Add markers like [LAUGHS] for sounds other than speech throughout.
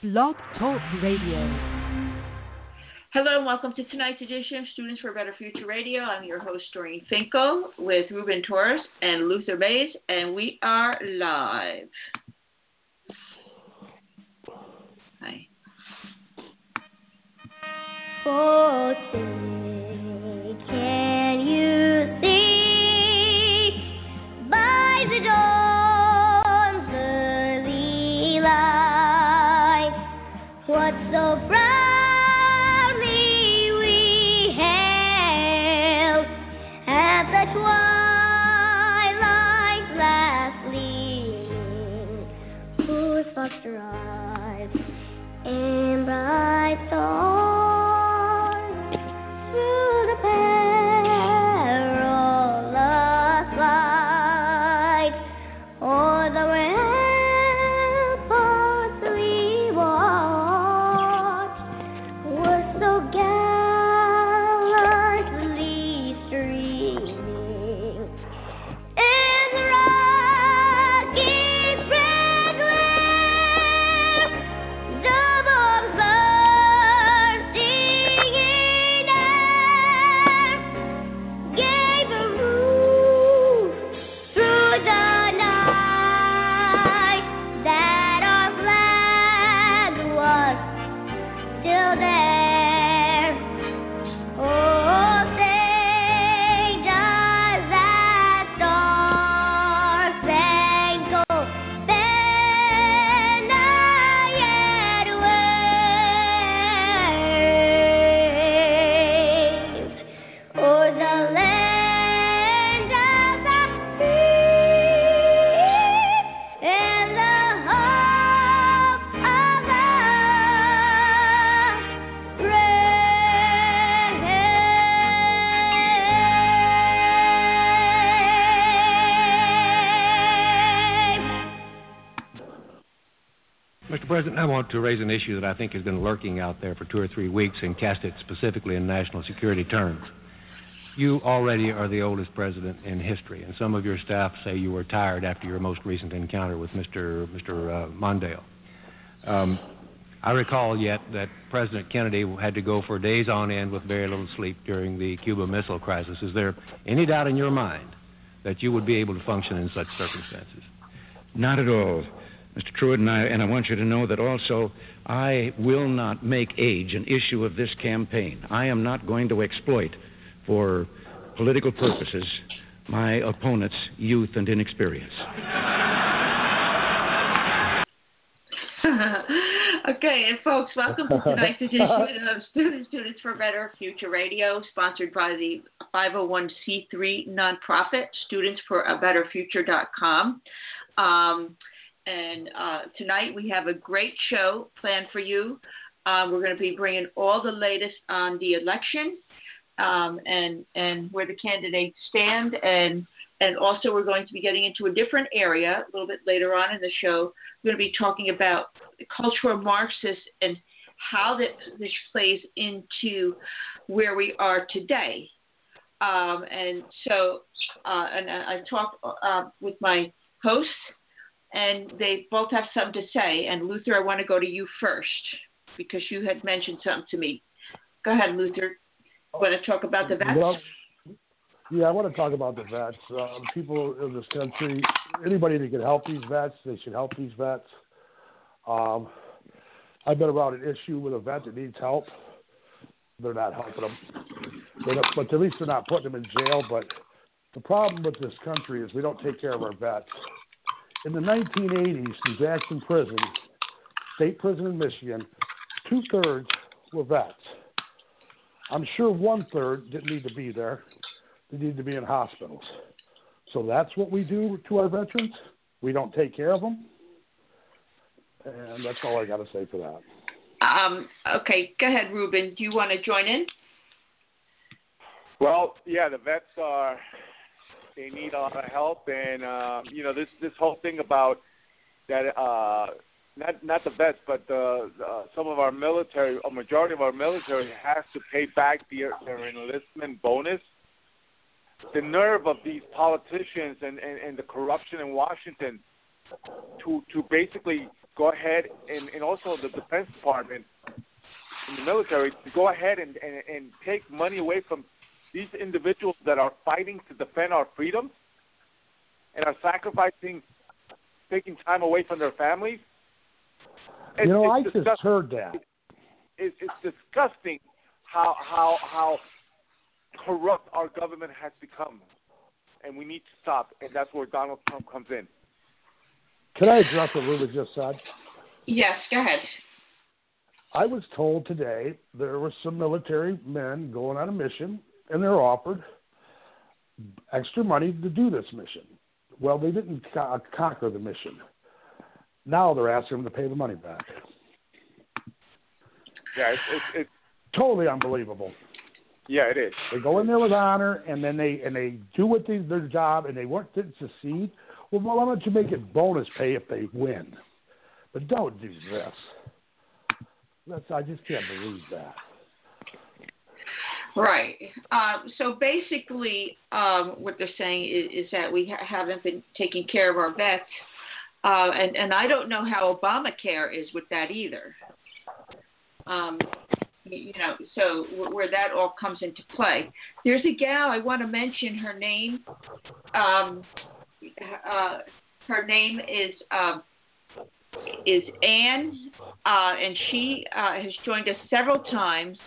Blog Talk Radio. Hello and welcome to tonight's edition of Students for a Better Future Radio. I'm your host, Doreen Finkel, with Ruben Torres and Luther Mays, and we are live. Hi. Oh, President, I want to raise an issue that I think has been lurking out there for two or three weeks and cast it specifically in national security terms. You already are the oldest president in history, and some of your staff say you were tired after your most recent encounter with Mr. Mr. Uh, Mondale. Um, I recall yet that President Kennedy had to go for days on end with very little sleep during the Cuba Missile Crisis. Is there any doubt in your mind that you would be able to function in such circumstances? Not at all, Mr. Trewhitt, and I, and I want you to know that also I will not make age an issue of this campaign. I am not going to exploit, for political purposes, my opponent's youth and inexperience. [LAUGHS] okay, and folks, welcome to tonight's edition of [LAUGHS] Students Students for a Better Future Radio, sponsored by the 501c3 nonprofit Students for a Better Future.com. Um, and uh, tonight we have a great show planned for you. Um, we're going to be bringing all the latest on the election um, and and where the candidates stand, and and also we're going to be getting into a different area a little bit later on in the show. We're going to be talking about cultural Marxists and how that this plays into where we are today. Um, and so, uh, and I I talked uh, with my hosts, and they both have something to say. And Luther, I want to go to you first because you had mentioned something to me. Go ahead, Luther. You Want to talk about the vets? Well, yeah, I want to talk about the vets. Um, people in this country, anybody that can help these vets, they should help these vets. Um, I've been around an issue with a vet that needs help. They're not helping them, not, but at least they're not putting them in jail. But the problem with this country is we don't take care of our vets. In the 1980s, in Jackson Prison, state prison in Michigan, two thirds were vets. I'm sure one third didn't need to be there. They need to be in hospitals. So that's what we do to our veterans. We don't take care of them. And that's all I got to say for that. Um, okay, go ahead, Ruben. Do you want to join in? Well, yeah, the vets are they need a lot of help, and uh, you know this this whole thing about that uh, not not the vets, but the, uh, some of our military, a majority of our military has to pay back their their enlistment bonus. The nerve of these politicians and, and, and the corruption in Washington to to basically go ahead and, and also the Defense Department in the military to go ahead and, and, and take money away from these individuals that are fighting to defend our freedoms and are sacrificing, taking time away from their families. You know, I it's just heard that. It's, it's disgusting how how how corrupt our government has become, and we need to stop. And that's where Donald Trump comes in. Can I address what Ruben just said? Yes, go ahead. I was told today there were some military men going on a mission, and they're offered extra money to do this mission. Well, they didn't co- conquer the mission. Now they're asking them to pay the money back. Yeah, it's it's, it's Totally unbelievable. yeah, it is. They go in there with honor, and then they and they do what they, their job, and they weren't didn't succeed. Well, why don't you make it bonus pay if they win? But don't do this. That's I just can't believe that. Right. Um, so basically, um, what they're saying is, is that we ha- haven't been taking care of our vets, uh, and and I don't know how Obamacare is with that either. Um, you know, so wh- where that all comes into play. There's a gal I want to mention. Her name, um, uh, her name is um, is Anne, uh, and she uh, has joined us several times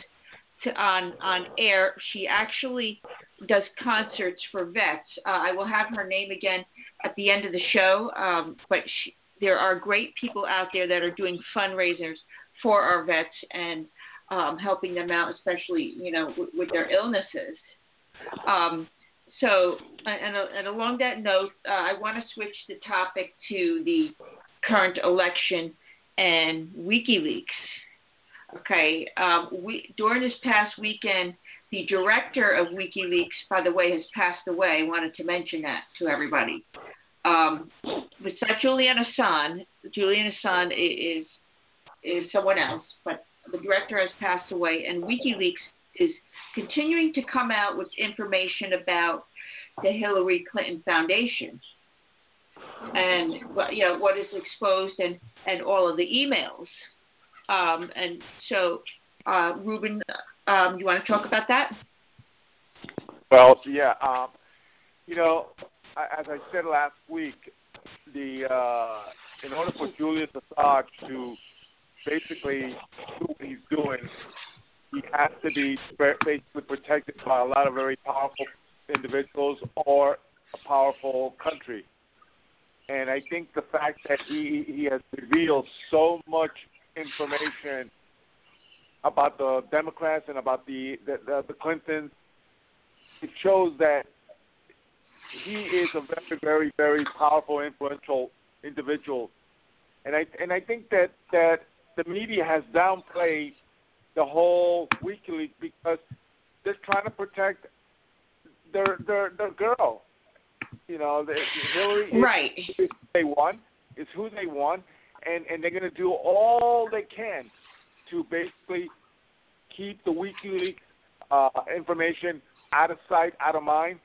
to, on on air. She actually does concerts for vets. Uh, I will have her name again at the end of the show. Um, but she, there are great people out there that are doing fundraisers for our vets and um, helping them out, especially you know w- with their illnesses. Um, so, and, and along that note, uh, I want to switch the topic to the current election and WikiLeaks. Okay, um, we, during this past weekend, the director of WikiLeaks, by the way, has passed away. I wanted to mention that to everybody. Um, it's not Julian Assange. Julian Assange is is someone else, but the director has passed away, and WikiLeaks is continuing to come out with information about the Hillary Clinton Foundation and you know what is exposed and and all of the emails. Um, and so, uh, Ruben, um, you want to talk about that? Well, yeah. Um, you know, as I said last week, the uh, in order for Julius Assange to basically do what he's doing, he has to be basically protected by a lot of very powerful individuals or a powerful country. And I think the fact that he he has revealed so much information about the Democrats and about the the, the, the Clintons, it shows that he is a very, very, very powerful, influential individual. And I and I think that that the media has downplayed the whole WikiLeaks because they're trying to protect their their their girl. You know, Hillary is, Right. is who they want, is who they want, and and they're going to do all they can to basically keep the WikiLeaks uh, information out of sight, out of mind.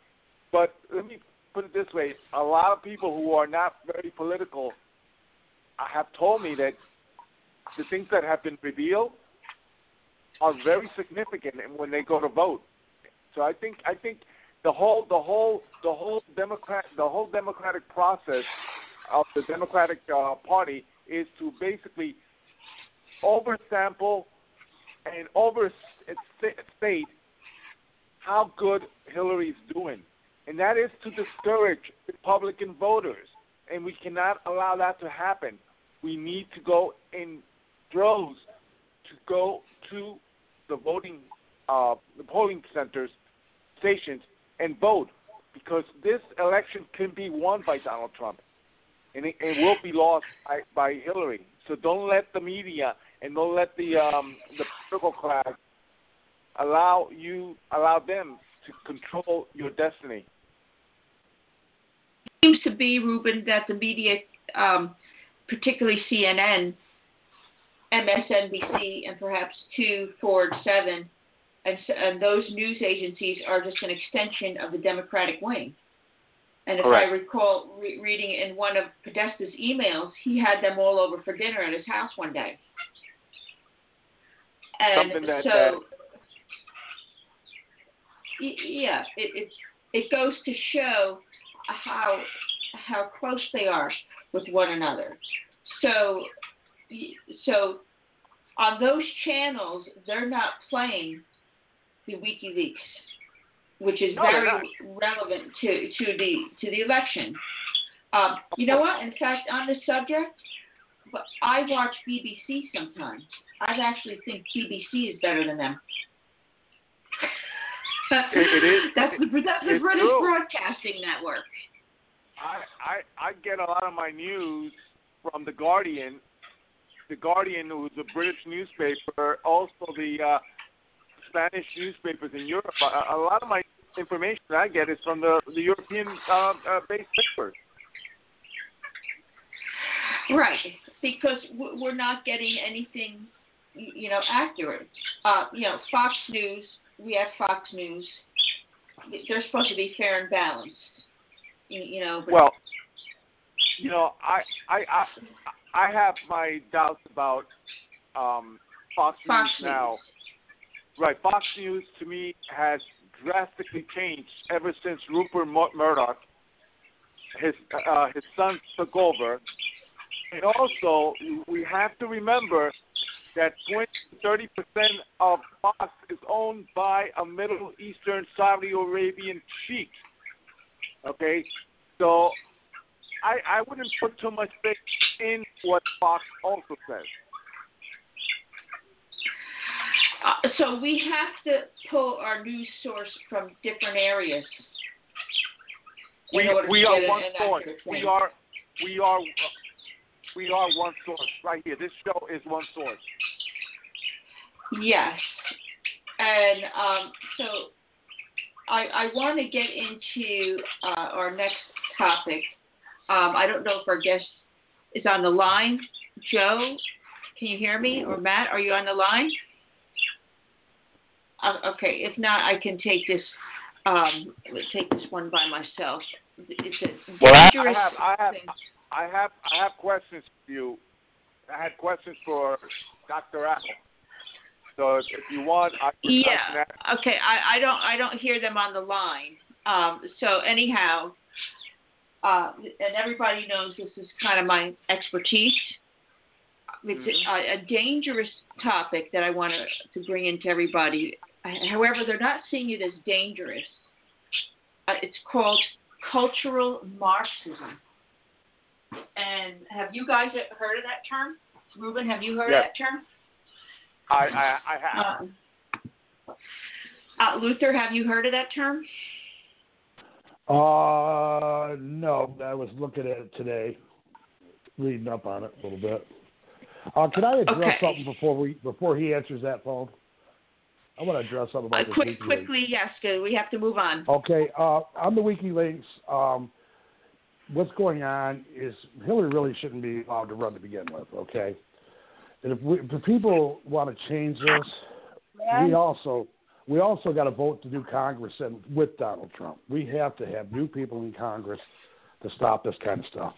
But let me put it this way: a lot of people who are not very political have told me that the things that have been revealed are very significant when they go to vote. So I think I think the whole the whole the whole democrat the whole democratic process of the Democratic uh, Party is to basically oversample and overstate how good Hillary's doing, and that is to discourage Republican voters, and we cannot allow that to happen. We need to go in droves to go to the voting, uh, the polling centers, stations, and vote. Because this election can be won by Donald Trump, and it, it will be lost by, by Hillary. So don't let the media and don't let the um, the political class allow you allow them to control your destiny. It seems to be, Ruben, that the media, um, particularly CNN, MSNBC, and perhaps two, Ford, seven, and, and those news agencies are just an extension of the Democratic wing. And if Correct. I recall re- reading in one of Podesta's emails, he had them all over for dinner at his house one day. And Something that- so, that- yeah, it, it it goes to show how how close they are with one another. So, so on those channels, they're not playing the WikiLeaks, which is No, very relevant to to the to the election. Um, you know what? In fact, on this subject, I watch BBC sometimes. I actually think BBC is better than them. It- it is. [LAUGHS] That's the that's the British true. Broadcasting Network. I, I I get a lot of my news from the Guardian. The Guardian, who's a British newspaper, also the uh, Spanish newspapers in Europe. A, a lot of my information I get is from the the European uh, uh, based papers. Right, because we're not getting anything, you know, accurate. Uh, you know, Fox News, we have Fox News. They're supposed to be fair and balanced. You, know, but Well, you know, I I I, I have my doubts about um, Fox, Fox News now. Right, Fox News to me has drastically changed ever since Rupert Mur- Murdoch, his uh, his son took over, and also we have to remember that 20 30 percent of Fox is owned by a Middle Eastern Saudi Arabian sheikh. Okay, so I I wouldn't put too much faith in what Fox also says. Uh, so we have to pull our news source from different areas. We we are one source. We are we are we are one source right here. This show is one source. Yes. And um, so I, I want to get into uh, our next topic. Um, I don't know if our guest is on the line. Joe, can you hear me? Or Matt, are you on the line? Uh, okay, if not, I can take this. Um, take this one by myself. It's a Well, I, I dangerous have I have thing. I have I have questions for you. I had questions for Dr. Apple. So if, if you want, I can, I Yeah. Okay. I, I don't I don't hear them on the line. Um, so anyhow, uh, and everybody knows this is kind of my expertise. It's a, a dangerous topic that I want to to bring into everybody. However, they're not seeing it as dangerous. Uh, it's called cultural Marxism. And have you guys heard of that term? Ruben, have you heard Yes. of that term? I, I I have. Uh, uh, Luther, have you heard of that term? Uh, no, I was looking at it today, reading up on it a little bit. Uh, can I address Okay. something before we before he answers that phone? I want to address something Uh, about this quick, WikiLeaks. quickly, yes, good. We have to move on. Okay, uh, on the WikiLeaks, um, what's going on is Hillary really shouldn't be allowed to run to begin with. Okay, and if, we, if the people want to change this, we also we also got to vote to do Congress and with Donald Trump. We have to have new people in Congress to stop this kind of stuff.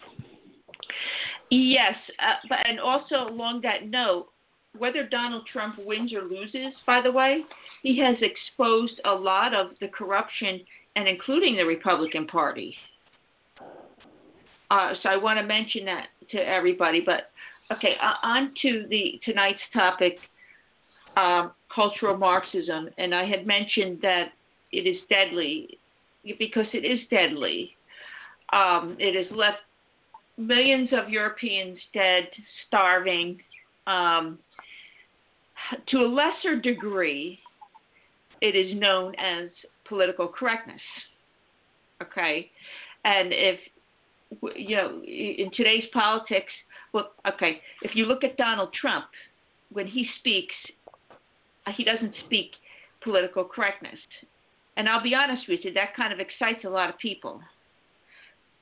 Yes, uh, but and also along that note, whether Donald Trump wins or loses, by the way, he has exposed a lot of the corruption, and including the Republican Party. Uh, so I want to mention that to everybody. But okay, uh, on to the tonight's topic, um, cultural Marxism, and I had mentioned that it is deadly because it is deadly. Um, it has left millions of Europeans dead, starving. Um, to a lesser degree, it is known as political correctness. Okay, and if you know in today's politics, well, okay, if you look at Donald Trump, when he speaks, uh, he doesn't speak political correctness. And I'll be honest with you, that kind of excites a lot of people.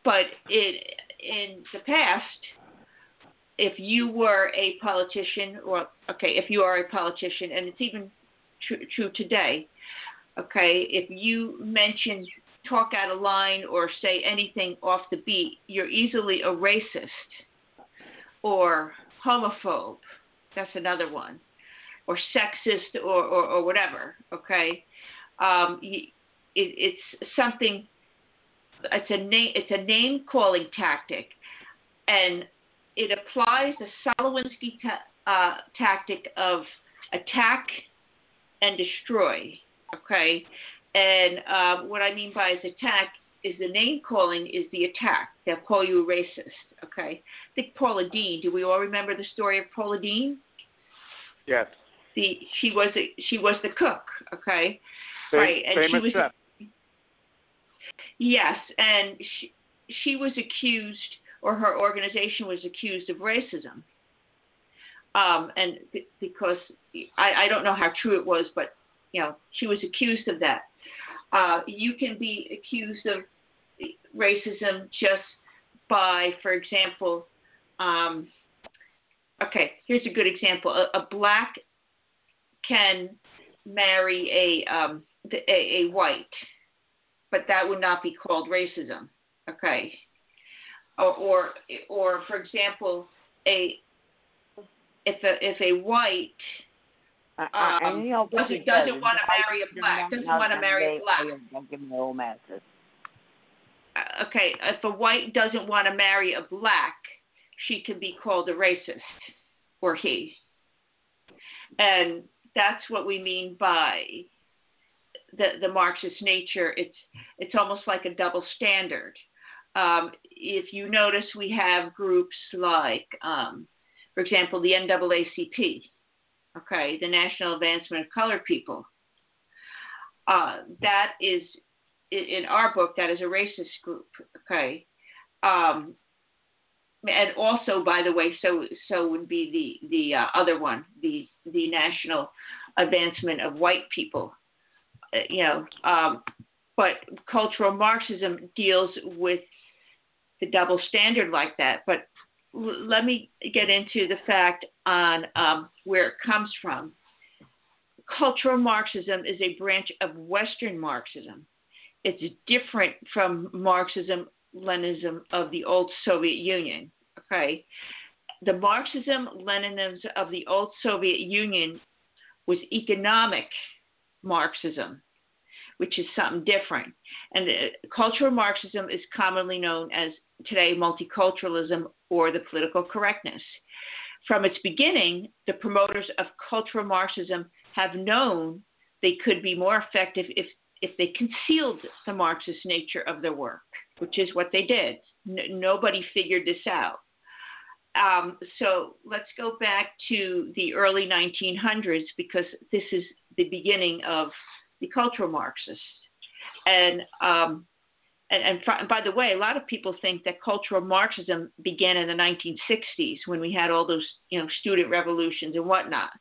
But it, in the past, if you were a politician, or okay, if you are a politician, and it's even true, true today, okay, if you mention talk out of line or say anything off the beat, you're easily a racist or homophobe. That's another one. Or sexist or, or, or whatever, okay? Um, it, it's something, it's a, name, it's a name calling tactic. And it applies the Saul Alinsky ta- uh, tactic of attack and destroy, okay? And um, what I mean by is attack is the name calling is the attack. They'll call you a racist. Okay. I think Paula Deen. Do we all remember the story of Paula Deen? Yes. The she was a, she was the cook. Okay. Fam- right. And she was chef. yes, and she she was accused, or her organization was accused of racism. Um, and b- because I, I don't know how true it was, but you know she was accused of that. Uh, you can be accused of racism just by, for example, um, okay, here's a good example. A, a black can marry a, um, a a white, but that would not be called racism. Okay, or or, or for example, a if a if a white I, I, Um, I know doesn't- doesn't wanna marry a black, doesn't wanna marry a black. Don't give no masses. uh, okay, if a white doesn't want to marry a black, she can be called a racist, or he. And that's what we mean by the the Marxist nature. It's it's almost like a double standard. Um, if you notice, we have groups like, um, for example, the NAACP, okay, the National Advancement of Colored People. Uh, that is in our book that is a racist group okay um, and also by the way so so would be the the uh, other one the the national advancement of white people uh, you know um, but cultural marxism deals with the double standard like that but l- let me get into the fact on um, where it comes from cultural marxism is a branch of western marxism it's different from Marxism Leninism of the old Soviet Union. Okay, the Marxism Leninism of the old Soviet Union was economic Marxism, which is something different. And uh, cultural Marxism is commonly known as today multiculturalism or the political correctness. From its beginning, the promoters of cultural Marxism have known they could be more effective if if they concealed the Marxist nature of their work, which is what they did. N- nobody figured this out. Um, so let's go back to the early 1900s because this is the beginning of the cultural Marxists. And, um, and, and fr- by the way, a lot of people think that cultural Marxism began in the 1960s when we had all those, you know, student revolutions and whatnot.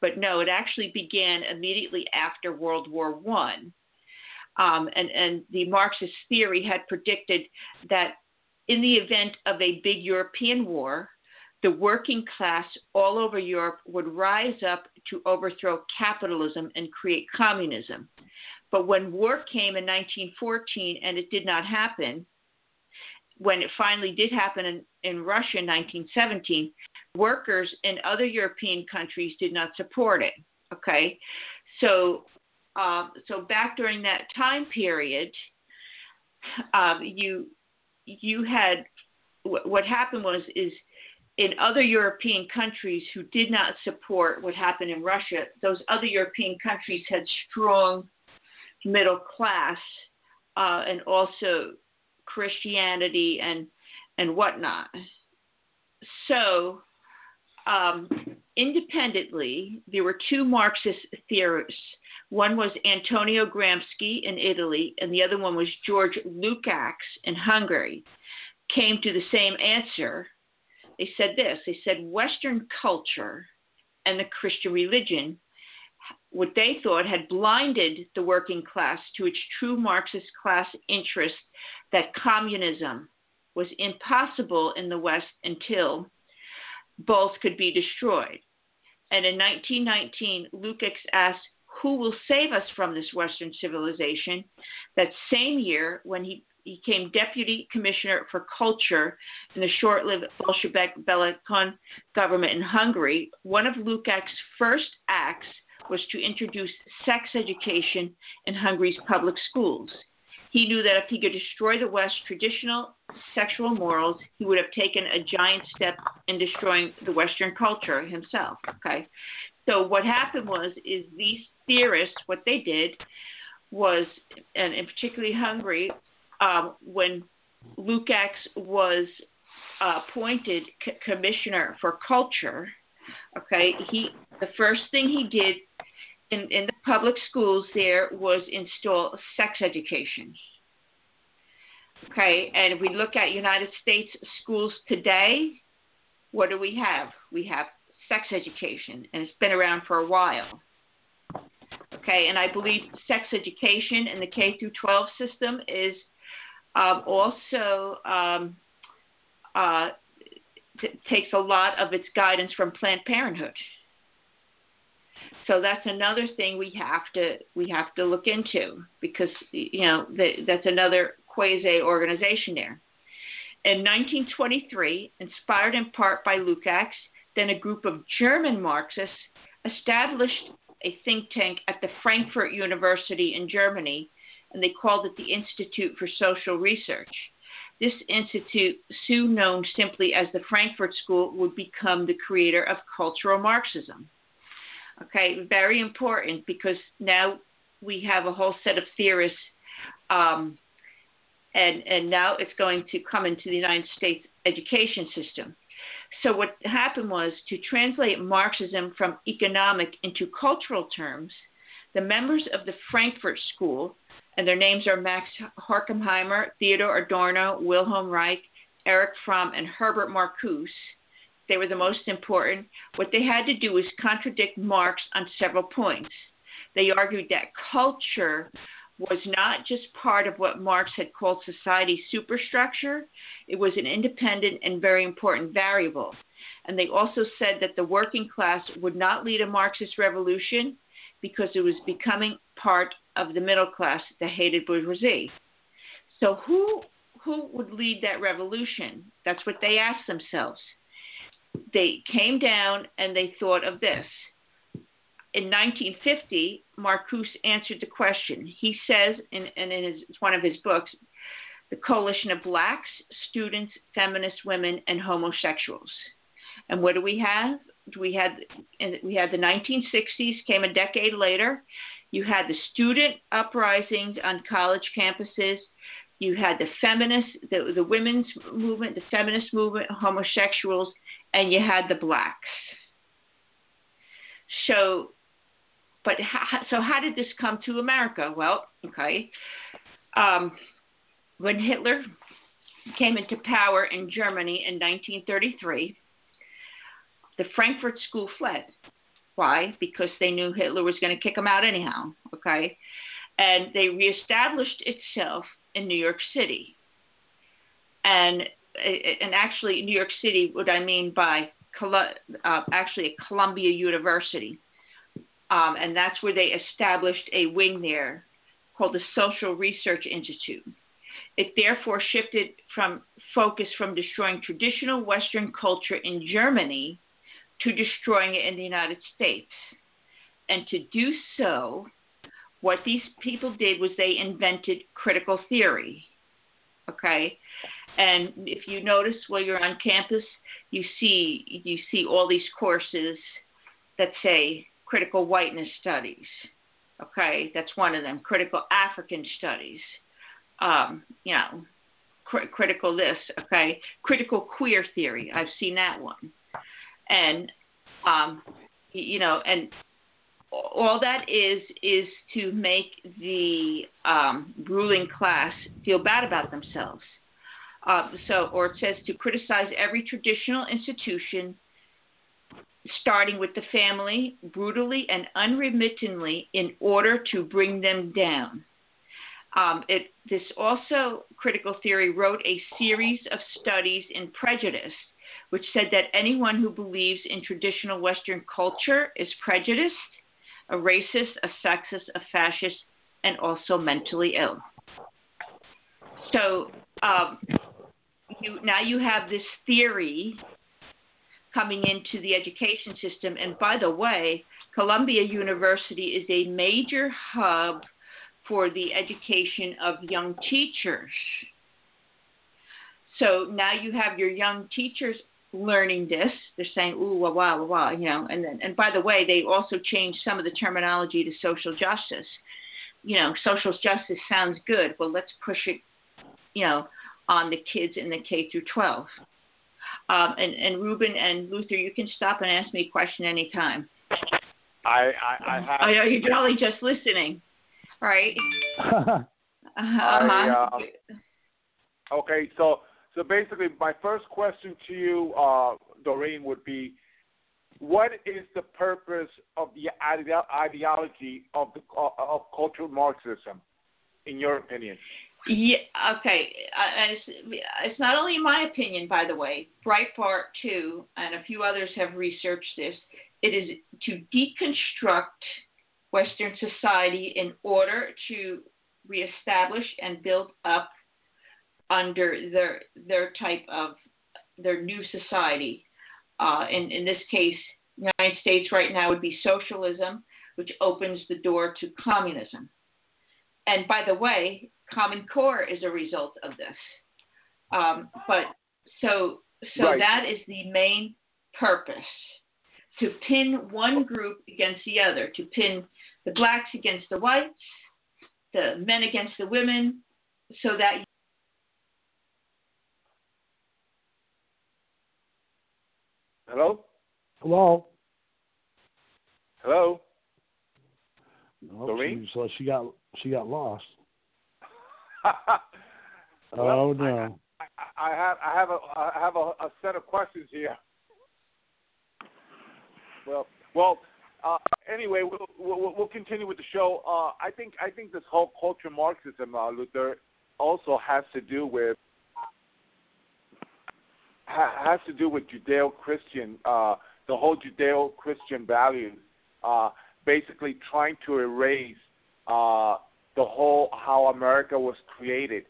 But no, it actually began immediately after World War One um, and, and the Marxist theory had predicted that in the event of a big European war, the working class all over Europe would rise up to overthrow capitalism and create communism. But when war came in 1914 and it did not happen, when it finally did happen in, in Russia in 1917, workers in other European countries did not support it. Okay, so um, so back during that time period, um, you you had wh- what happened was is in other European countries who did not support what happened in Russia, those other European countries had strong middle class uh, and also Christianity and and whatnot. So um, independently, there were two Marxist theorists. One was Antonio Gramsci in Italy, and the other one was George Lukács in Hungary. Came to the same answer. They said this they said Western culture and the Christian religion, what they thought had blinded the working class to its true Marxist class interest that communism was impossible in the West until both could be destroyed. And in 1919, Lukács asked, who will save us from this Western civilization, that same year when he became deputy commissioner for culture in the short-lived Bolshevik Béla Kun government in Hungary, one of Lukács' first acts was to introduce sex education in Hungary's public schools. He knew that if he could destroy the West's traditional sexual morals, he would have taken a giant step in destroying the Western culture himself. Okay, so what happened was is these theorists what they did was, and in particularly Hungary, um, when Lukács was uh, appointed c- commissioner for culture, okay, he the first thing he did in, in the public schools there was install sex education. Okay, and if we look at United States schools today, what do we have? We have sex education, and it's been around for a while. Okay, and I believe sex education in the K through 12 system is um, also um, uh, t- takes a lot of its guidance from Planned Parenthood. So that's another thing we have to we have to look into because you know the, that's another quasi organization there. In 1923, inspired in part by Lukács, then a group of German Marxists established a think tank at the Frankfurt University in Germany, and they called it the Institute for Social Research. This institute, soon known simply as the Frankfurt School, would become the creator of cultural Marxism. Okay, very important because now we have a whole set of theorists, um, and and now it's going to come into the United States education system. So what happened was to translate Marxism from economic into cultural terms, the members of the Frankfurt School, and their names are Max Horkheimer, Theodor Adorno, Wilhelm Reich, Erich Fromm, and Herbert Marcuse they were the most important. What they had to do was contradict Marx on several points. They argued that culture was not just part of what Marx had called society's superstructure, it was an independent and very important variable. And they also said that the working class would not lead a Marxist revolution because it was becoming part of the middle class that hated bourgeoisie. So who who would lead that revolution? That's what they asked themselves they came down and they thought of this. In 1950, Marcuse answered the question. He says, in, and in his, one of his books, the coalition of blacks, students, feminist women, and homosexuals. And what do we have? We had we had the 1960s came a decade later. You had the student uprisings on college campuses. You had the feminist, the, the women's movement, the feminist movement, homosexuals, and you had the blacks. So, but how, so how did this come to America? Well, okay, um, when Hitler came into power in Germany in 1933, the Frankfurt School fled. Why? Because they knew Hitler was going to kick them out anyhow. Okay, and they reestablished itself in New York City. And and actually New York City, what I mean by uh, actually Columbia University, um, and that's where they established a wing there called the Social Research Institute. It therefore shifted from focus from destroying traditional Western culture in Germany to destroying it in the United States. And to do so, what these people did was they invented critical theory. Okay, and if you notice while you're on campus, you see you see all these courses that say critical whiteness studies. Okay, that's one of them. Critical African studies. Um, you know, cr- critical this. Okay, critical queer theory. I've seen that one. And um, you know, and all that is is to make the um, ruling class feel bad about themselves. Uh, so, or it says to criticize every traditional institution, starting with the family, brutally and unremittingly, in order to bring them down. Um, it, this also, critical theory wrote a series of studies in prejudice, which said that anyone who believes in traditional Western culture is prejudiced. A racist, a sexist, a fascist, and also mentally ill. So um, you, now you have this theory coming into the education system. And by the way, Columbia University is a major hub for the education of young teachers. So now you have your young teachers learning this. They're saying, ooh, wah, wah, wah, wah, you know, and then, and by the way, they also changed some of the terminology to social justice. You know, social justice sounds good. Well, let's push it, you know, on the kids in the K through 12. Um, and, and Ruben and Luther, you can stop and ask me a question anytime. I I, I have. I know you're probably just listening, right? [LAUGHS] Uh-huh. I, uh, okay, so so basically, my first question to you, uh, Doreen, would be, what is the purpose of the ide- ideology of the uh, of cultural Marxism, in your opinion? Yeah. Okay. It's not only my opinion, by the way. Breitbart too, and a few others have researched this. It is to deconstruct Western society in order to reestablish and build up under their their type of their new society. Uh, in in this case, United States right now would be socialism, which opens the door to communism. And by the way, Common Core is a result of this. Um, but so so Right. that is the main purpose to pin one group against the other, to pin the blacks against the whites, the men against the women, so that Hello, Hello. hello. No, Doreen? she, so she got she got lost. [LAUGHS] Well, oh no. I, I have I have a I have a, a set of questions here. Well, well. Uh, anyway, we'll, we'll we'll continue with the show. Uh, I think I think this whole culture Marxism, uh, Luther, also has to do with ha, has to do with Judeo-Christian, uh, the whole Judeo-Christian values, uh, basically trying to erase uh, the whole how America was created.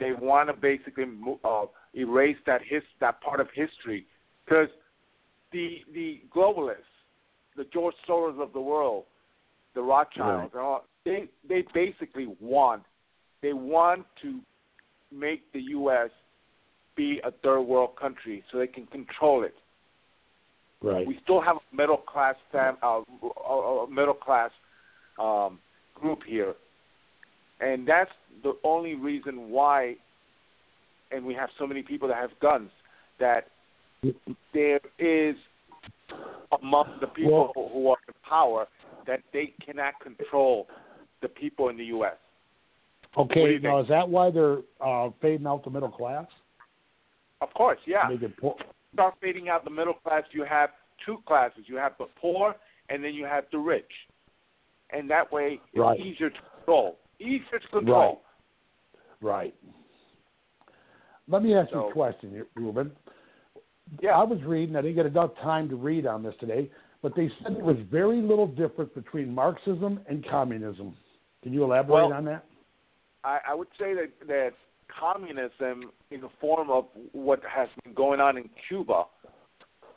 They want to basically uh, erase that his that part of history because the the globalists, the George Soros of the world, the Rothschilds, and all, they they basically want they want to make the U.S. be a third world country so they can control it. Right. We still have a middle class fam, uh, a middle class um, group here, and that's the only reason why. And we have so many people that have guns that there is among the people who are in power that they cannot control the people in the U.S. Okay. Now think? is that why they're uh, fading out the middle class? Of course, yeah. Make it poor. start fading out the middle class, you have two classes. You have the poor, and then you have the rich. And that way, it's Right. easier to control. Easier to control. Right. Let me ask you a question, Ruben. Yeah. I was reading. I didn't get enough time to read on this today, but they said there was very little difference between Marxism and communism. Can you elaborate Well- on that? I, I would say that, that communism, in the form of what has been going on in Cuba,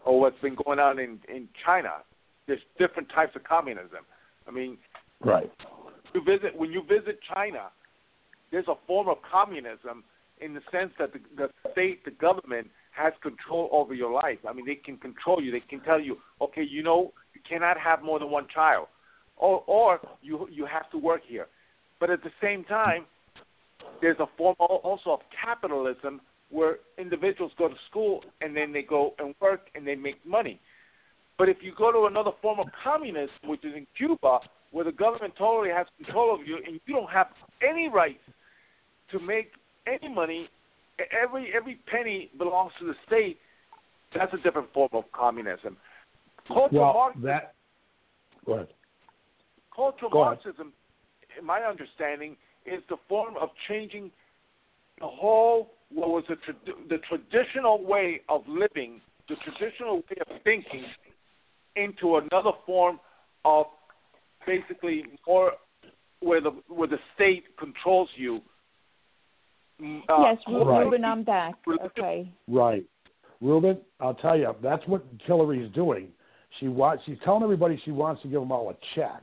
or what's been going on in, in China, there's different types of communism. I mean, Right. you visit when you visit China, there's a form of communism in the sense that the, the state, the government has control over your life. I mean, they can control you. They can tell you, okay, you know, you cannot have more than one child, or or you you have to work here. But at the same time, there's a form also of capitalism where individuals go to school and then they go and work and they make money. But if you go to another form of communism, which is in Cuba, where the government totally has control of you and you don't have any rights to make any money, every every penny belongs to the state. That's a different form of communism. Cultural Well, Marxism, that. Go ahead. cultural go ahead. Marxism, in my understanding, is the form of changing the whole what was the, trad- the traditional way of living, the traditional way of thinking, into another form of basically more where the where the state controls you. Mm, Uh, yes, Ru- Right. Ruben, I'm back. Religion- Okay. Right. Ruben, I'll tell you, that's what Hillary's doing. She wants, she's telling everybody she wants to give them all a check.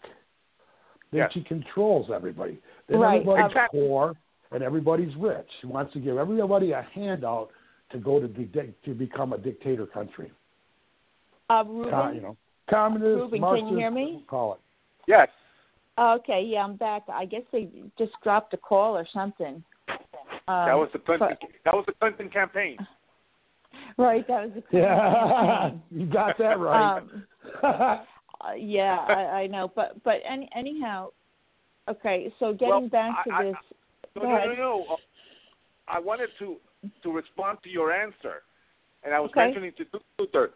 Then Yes. she controls everybody. Then Right, everybody's uh, poor and everybody's rich. She wants to give everybody a handout to go to the, to become a dictator country. Uh, Ruben. Com, you know, communist, Ruben, can you hear me? call it. yes. Okay, yeah, I'm back. I guess they just dropped a call or something. Um, That was the Clinton. but- that was the Clinton campaign. right. That was the [LAUGHS] Clinton Yeah, you got that right. Um, [LAUGHS] uh, yeah, I, I know, but but any, anyhow, okay. So getting Well, back to I- I- this, No, Go no, no, no. Uh, I wanted to to respond to your answer, and I was Okay. mentioning to Luther.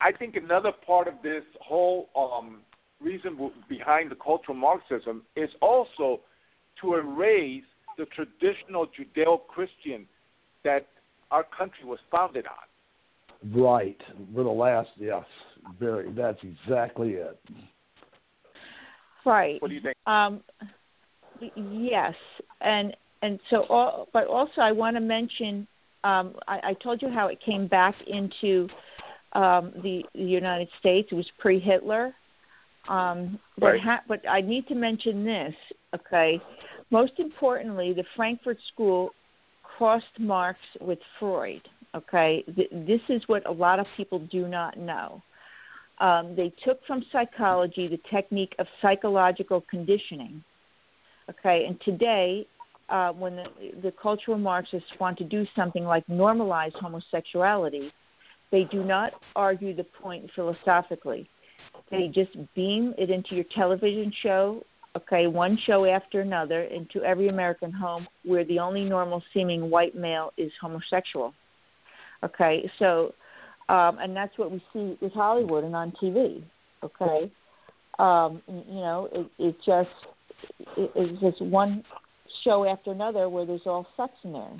I think another part of this whole um, reason behind the cultural Marxism is also to erase the traditional Judeo-Christian that our country was founded on. right. For the last, yes, very. That's exactly it. right? What do you think? Um, yes, and and so, all, but also I want to mention. Um, I, I told you how it came back into um, the, the United States. It was pre-Hitler. Um, but, Right. ha- but I need to mention this. Okay, most importantly, the Frankfurt School crossed Marx with Freud. Okay, Th- this is what a lot of people do not know. Um, they took from psychology the technique of psychological conditioning. Okay, and today, uh, when the, the cultural Marxists want to do something like normalize homosexuality, they do not argue the point philosophically. They just beam it into your television show, okay, one show after another, into every American home where the only normal seeming white male is homosexual. Okay, so, um, and that's what we see with Hollywood and on TV. Okay, um, you know, it, it just it, it's just one show after another where there's all sex in there,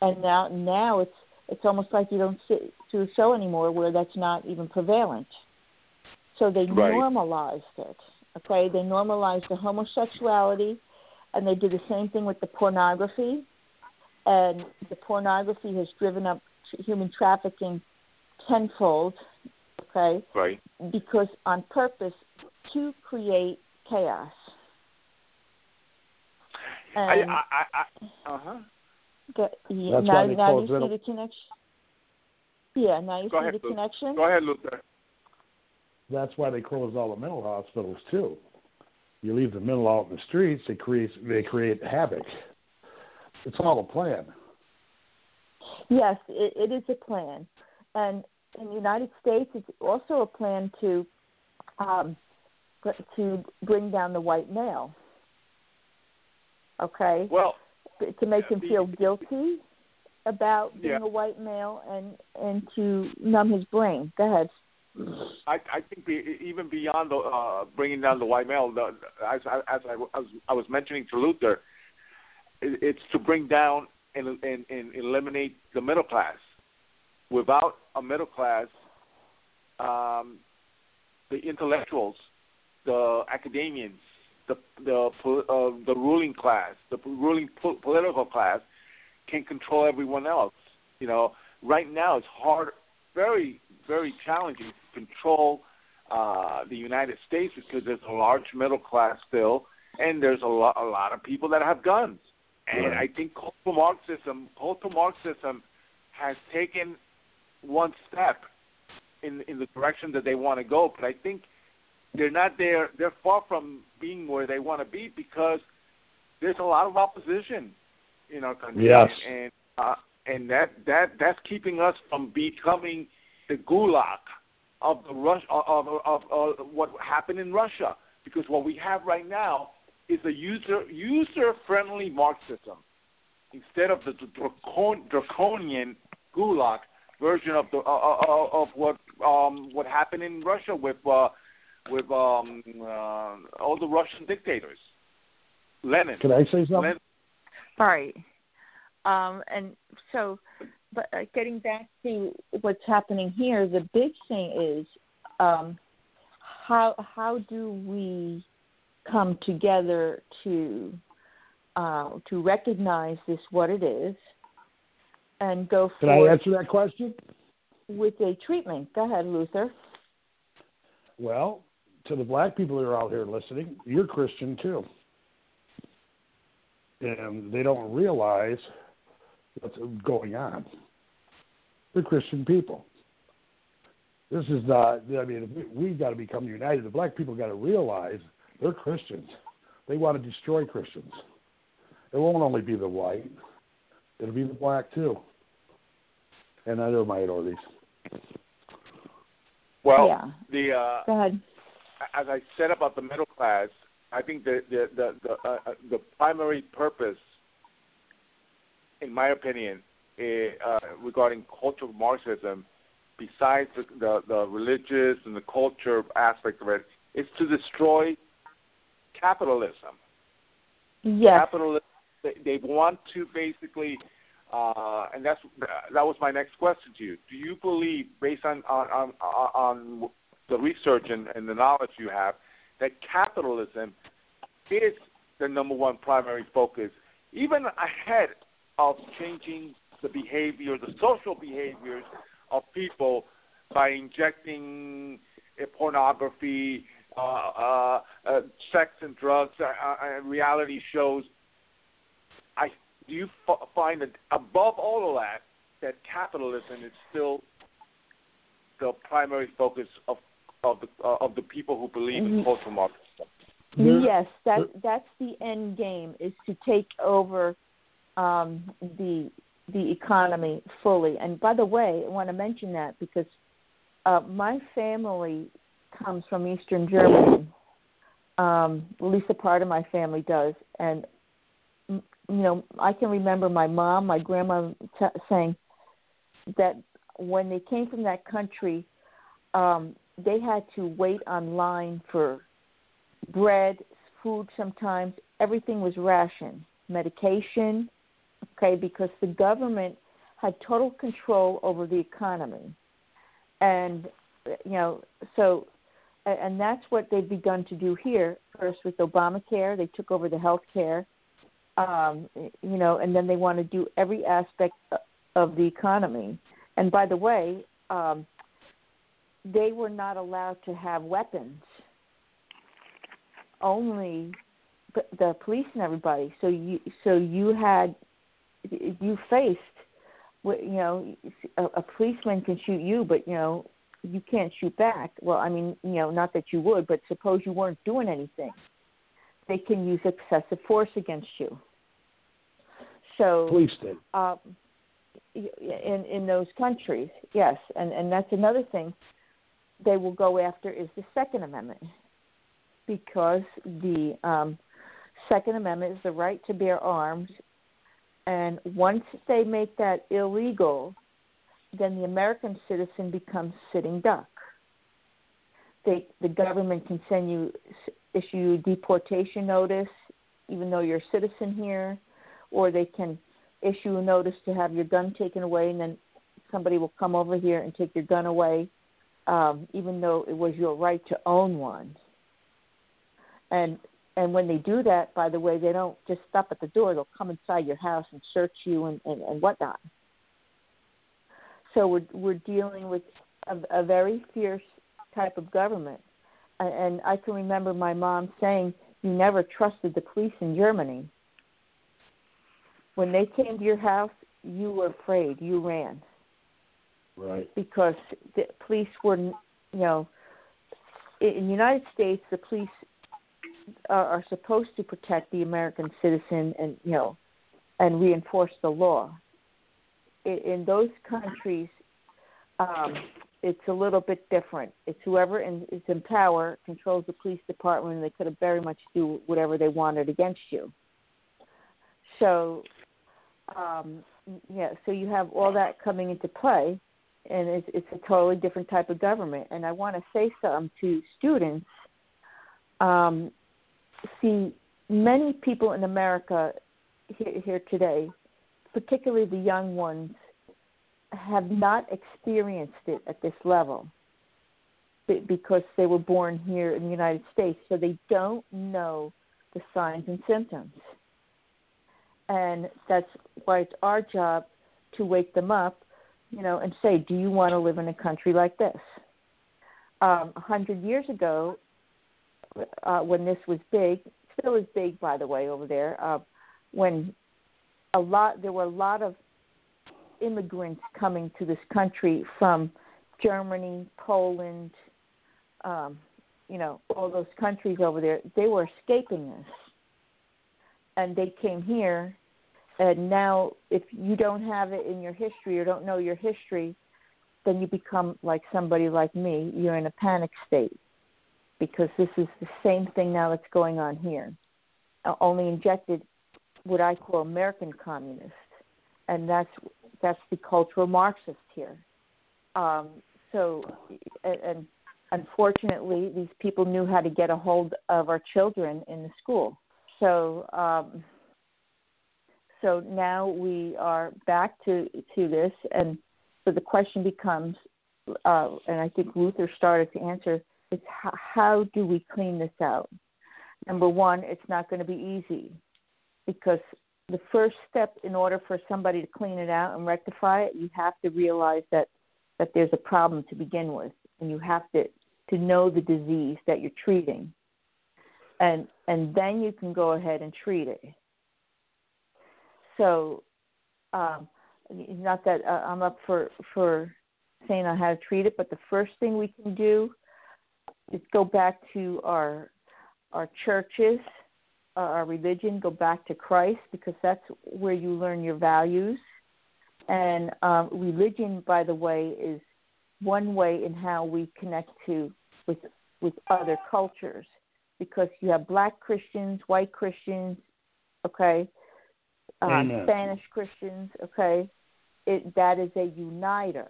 and now now it's it's almost like you don't see through a show anymore where that's not even prevalent. So they Right. normalized it. Okay, they normalized the homosexuality, and they did the same thing with the pornography. And the pornography has driven up human trafficking tenfold. Okay, Right. because on purpose to create chaos. I, And I, I, I uh huh. That's now, why they now close you see the connection. Yeah, now you Go see ahead, the Lou. connection. Go ahead, Luther. That's why they closed all the mental hospitals too. You leave the mental out in the streets, they create they create havoc. It's all a plan. Yes, it, it is a plan, and in the United States, it's also a plan to um, to bring down the white male. Okay, Well, to make him feel guilty about being Yeah. a white male and and to numb his brain. Go ahead. I, I think be, even beyond the, uh, bringing down the white male, the, as, as, I, as I was mentioning to Luther, it, it's to bring down and, and, and eliminate the middle class. Without a middle class, um, the intellectuals, the academians, the the uh, the ruling class, the ruling po- political class, can control everyone else. You know, right now it's hard, very very challenging to control uh, the United States because there's a large middle class still, and there's a lot a lot of people that have guns. And Right. I think cultural Marxism, cultural Marxism, has taken one step in in the direction that they want to go. But I think they're not there. They're far from being where they want to be because there's a lot of opposition in our country. Yes. And uh, and that that that's keeping us from becoming the gulag of the Rush of, of, of, of what happened in Russia. Because what we have right now is a user user friendly Marxism instead of the dracon, draconian gulag version of the uh, uh, of what um, what happened in Russia with uh, with um, uh, all the Russian dictators. Lenin. Can I say something? Lenin Right. Um, and so, but uh, getting back to what's happening here, the big thing is um, how how do we come together to uh, to recognize this what it is and go Can I answer that question? with a treatment. Go ahead, Luther. Well, to the black people that are out here listening, you're Christian too. And they don't realize what's going on. They're Christian people. This is not, I mean, we've got to become united. The black people got to realize they're Christians. They want to destroy Christians. It won't only be the white, it'll be the black too. And other minorities. Well, Yeah. the uh, Go ahead. as I said about the middle class, I think the the the the, uh, uh, the primary purpose, in my opinion, eh, uh, regarding cultural Marxism, besides the, the the religious and the culture aspect of it, is to destroy capitalism. Yes. Capitalism. They, they want to basically, uh, and that's that was my next question to you. Do you believe, based on on on, on the research and, and the knowledge you have, that capitalism is the number one primary focus, even ahead of changing the behavior, the social behaviors of people by injecting pornography, uh, uh, uh, sex and drugs, uh, uh, reality shows. I do you f- find that above all of that, that capitalism is still the primary focus of of the uh, of the people who believe in Mhm. cultural Marxism. Yes, that that's the end game is to take over um, the the economy fully. And by the way, I want to mention that because uh, my family comes from Eastern Germany. Um, at least a part of my family does, and m- you know, I can remember my mom, my grandma t- saying that when they came from that country, um, they had to wait online for bread, food sometimes. Everything was rationed. Medication, okay, because the government had total control over the economy. And, you know, so, and that's what they've begun to do here. First with Obamacare, they took over the health care, um, you know, and then they want to do every aspect of the economy. And by the way, um, they were not allowed to have weapons. Only the, police and everybody. So you so you had you faced you know a, a policeman can shoot you, but you know you can't shoot back. Well, I mean you know not that you would, but suppose you weren't doing anything, they can use excessive force against you. So Police did. um, in in those countries, yes, and and that's another thing they will go after is the Second Amendment because the um, Second Amendment is the right to bear arms, and once they make that illegal, then the American citizen becomes sitting duck. They the government can send you issue deportation notice, even though you're a citizen here, or they can issue a notice to have your gun taken away, and then somebody will come over here and take your gun away, um, even though it was your right to own one. And and when they do that, by the way, they don't just stop at the door; they'll come inside your house and search you and and, and whatnot. So we're we're dealing with a, a very fierce type of government, and, and I can remember my mom saying, "You never trusted the police in Germany." When they came to your house, you were afraid. You ran Right. because the police were, you know, in the United States, the police are, are supposed to protect the American citizen and you know, and reinforce the law. In, in those countries, um, it's a little bit different. It's whoever in, is in power controls the police department, and they could have very much do whatever they wanted against you. So, um, yeah, so you have all that coming into play and it's, it's a totally different type of government. And I want to say something to students. Um, see, many people in America here, here today, particularly the young ones, have not experienced it at this level. because they were born here in the United States, so they don't know the signs and symptoms. And that's why it's our job to wake them up, you know, and say, "Do you want to live in a country like this?" Um, a hundred years ago, uh, when this was big, still is big, by the way, over there. Uh, when a lot, there were a lot of immigrants coming to this country from Germany, Poland, um, you know, all those countries over there. They were escaping this, and they came here. And now, if you don't have it in your history or don't know your history, then you become like somebody like me. You're in a panic state because this is the same thing now that's going on here, uh, only injected what I call American communist, and that's that's the cultural Marxist here. Um, so, and, and unfortunately, these people knew how to get a hold of our children in the school. So, um, so now we are back to to this, and so the question becomes, uh, and I think Luther started to answer, is how, how do we clean this out? Number one, it's not going to be easy because the first step in order for somebody to clean it out and rectify it, you have to realize that that there's a problem to begin with, and you have to to know the disease that you're treating, and and then you can go ahead and treat it. So, um, not that uh, I'm up for for saying on how to treat it, but the first thing we can do is go back to our our churches, uh, our religion, go back to Christ because that's where you learn your values. And um, religion, by the way, is one way in how we connect to with with other cultures because you have black Christians, white Christians, okay, um, Spanish Christians, okay. It that is a uniter,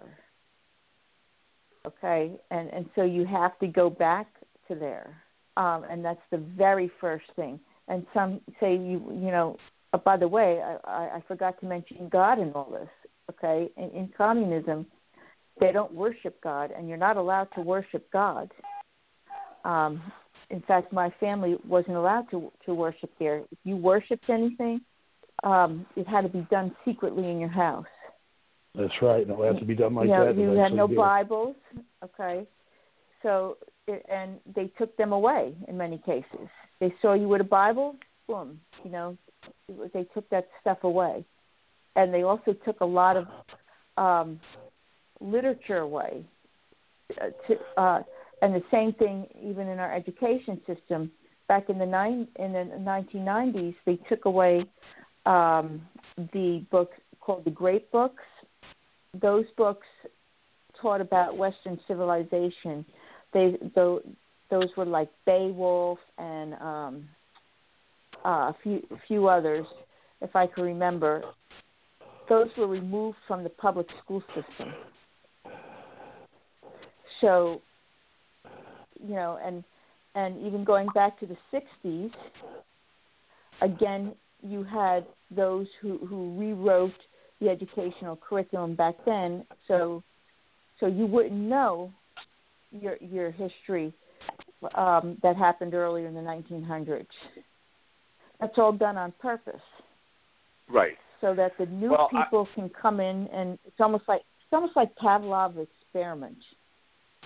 okay, and and so you have to go back to there, um, and that's the very first thing. And some say you you know. Uh, by the way, I, I, I forgot to mention God in all this. Okay, in, in communism, they don't worship God, and you're not allowed to worship God. Um, in fact, my family wasn't allowed to to worship there. If you worshipped anything, um, it had to be done secretly in your house. That's right. And it had to be done like you know, that. you had no it. Bibles, okay. So, it, and they took them away in many cases. They saw you with a Bible, boom, you know, they took that stuff away, and they also took a lot of um, literature away. Uh, to, uh, and the same thing, even in our education system, back in the nine in the 1990s, they took away um, the book called the Great Books. Those books taught about Western civilization. They those, those were like Beowulf and um, uh, a few a few others, if I can remember. Those were removed from the public school system. So, you know, and and even going back to the '60s, again, you had those who who rewrote the educational curriculum back then, so so you wouldn't know your your history um, that happened earlier in the 1900s. That's all done on purpose, Right. so that the new Well, I- people can come in and it's almost like it's almost like Pavlov's experiment.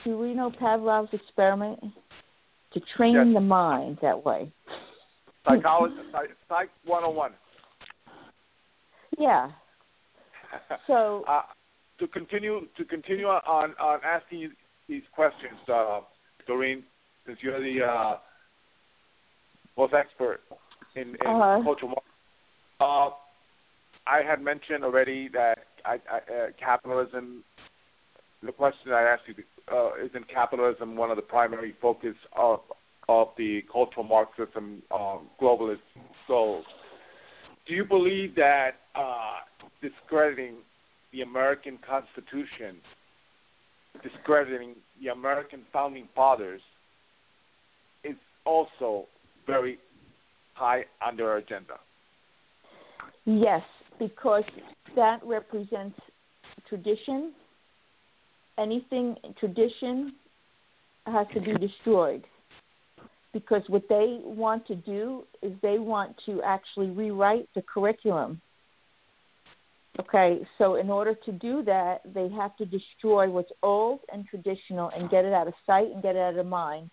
Do we know Pavlov's experiment? To train Yes. the mind that way. Psychology, [LAUGHS] psych, psych 101. Yeah. [LAUGHS] So uh, to continue to continue on on asking you these questions, uh, Doreen, since you're the uh, most expert in, in Uh-huh. cultural. Uh, I had mentioned already that I, I, uh, capitalism. The question I asked you uh, isn't capitalism one of the primary focus of of the cultural Marxism um, globalist goals? Do you believe that uh, discrediting the American Constitution, discrediting the American founding fathers, is also very high on their agenda? Yes, because that represents tradition. Anything tradition has to be destroyed because what they want to do is they want to actually rewrite the curriculum. Okay, so in order to do that, they have to destroy what's old and traditional and get it out of sight and get it out of mind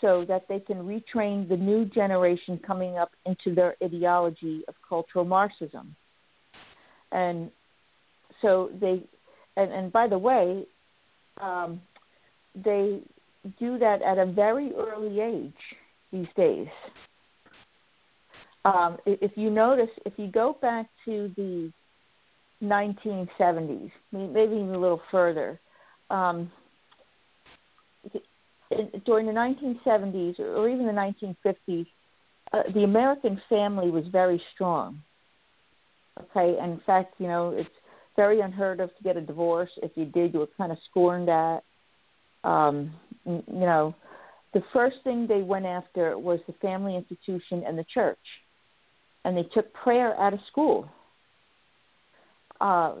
so that they can retrain the new generation coming up into their ideology of cultural Marxism. And so they, and, and by the way, um, they do that at a very early age these days. Um, if you notice, if you go back to the 1970s, maybe even a little further, um, during the 1970s or even the 1950s, uh, the American family was very strong. Okay, and in fact, you know, it's very unheard of to get a divorce. If you did, you were kind of scorned at. Um, you know, the first thing they went after was the family institution and the church, and they took prayer out of school. Uh,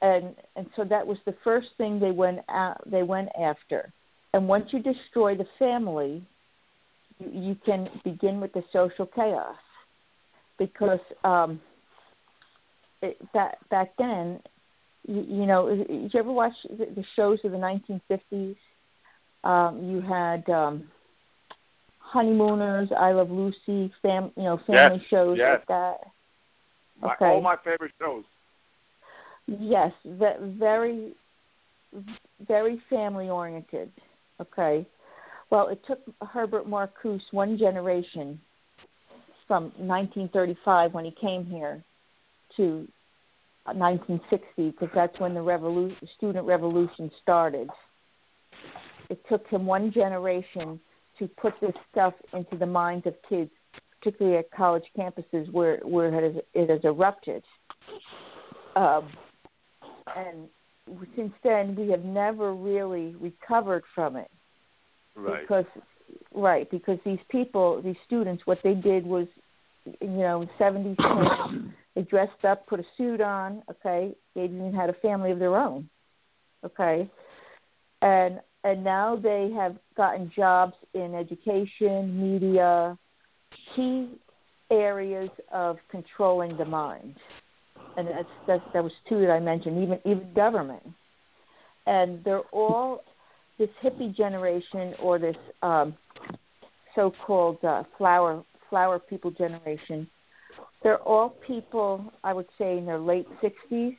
and and so that was the first thing they went out, they went after. And once you destroy the family, you, you can begin with the social chaos, because um, it, back back then, you, you know, did you ever watch the, the shows of the 1950s? Um, you had um, honeymooners, I Love Lucy, fam, you know, family Yes, shows yes. like that. My, Okay. All my favorite shows. Yes, very, very family oriented. Okay. Well, it took Herbert Marcuse one generation from 1935 when he came here to 1960 because that's when the revolu- student revolution started. It took him one generation to put this stuff into the minds of kids, particularly at college campuses where where it has, it has erupted. Um, and since then, we have never really recovered from it Right. because right because these people these students what they did was you know 70s kids, they dressed up put a suit on okay? They even had a family of their own okay? And and now they have gotten jobs in education media key areas of controlling the mind. And that's, that's that was two that i mentioned even even government. And they're all this hippie generation or this um, so-called uh, flower flower people generation, they're all people I would say in their late sixties,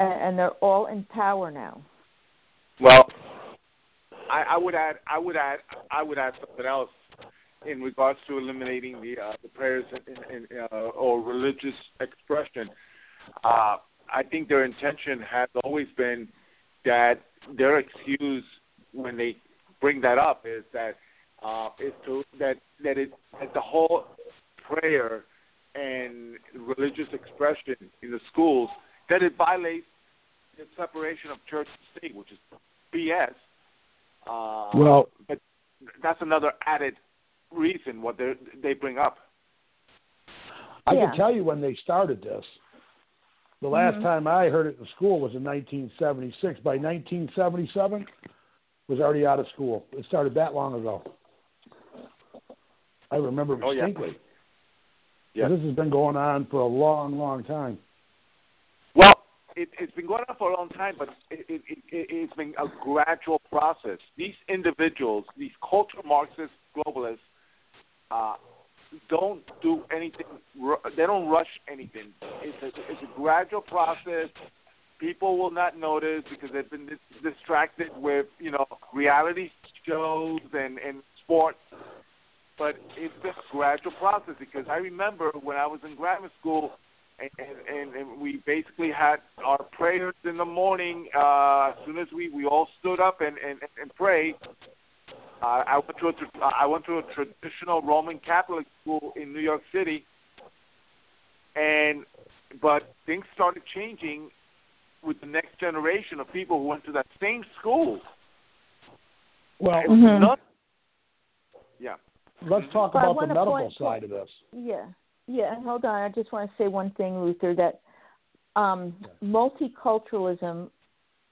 and, they're all in power now. Well, I, I would add, I would add, I would add something else in regards to eliminating the uh, the prayers uh, or religious expression. Uh, I think their intention has always been that their excuse when they bring that up is that uh, is to that that it that the whole prayer and religious expression in the schools that it violates the separation of church and state, which is BS. Uh, Well- but that's another added reason what they they bring up. I Yeah. can tell you when they started this. The last Mhm. time I heard it in school was in 1976. By 1977, was already out of school. It started that long ago. I remember Oh, yeah. Yeah. This has been going on for a long, long time. Well, it, it's been going on for a long time, but it, it, it, it's been a gradual process. These individuals, these cultural Marxist globalists, uh, don't do anything. They don't rush anything. It's a, it's a gradual process. People will not notice because they've been distracted with you know reality shows and and sports. But it's been a gradual process because I remember when I was in grammar school, and, and, and we basically had our prayers in the morning. Uh, as soon as we, we all stood up and, and, and prayed, uh, I went to a tr- I went to a traditional Roman Catholic school in New York City, and but things started changing with the next generation of people who went to that same school. Well, It was Mhm. not- yeah. Let's talk about the medical point- side of this. Yeah, yeah. Hold on, I just want to say one thing, Luther. That um, multiculturalism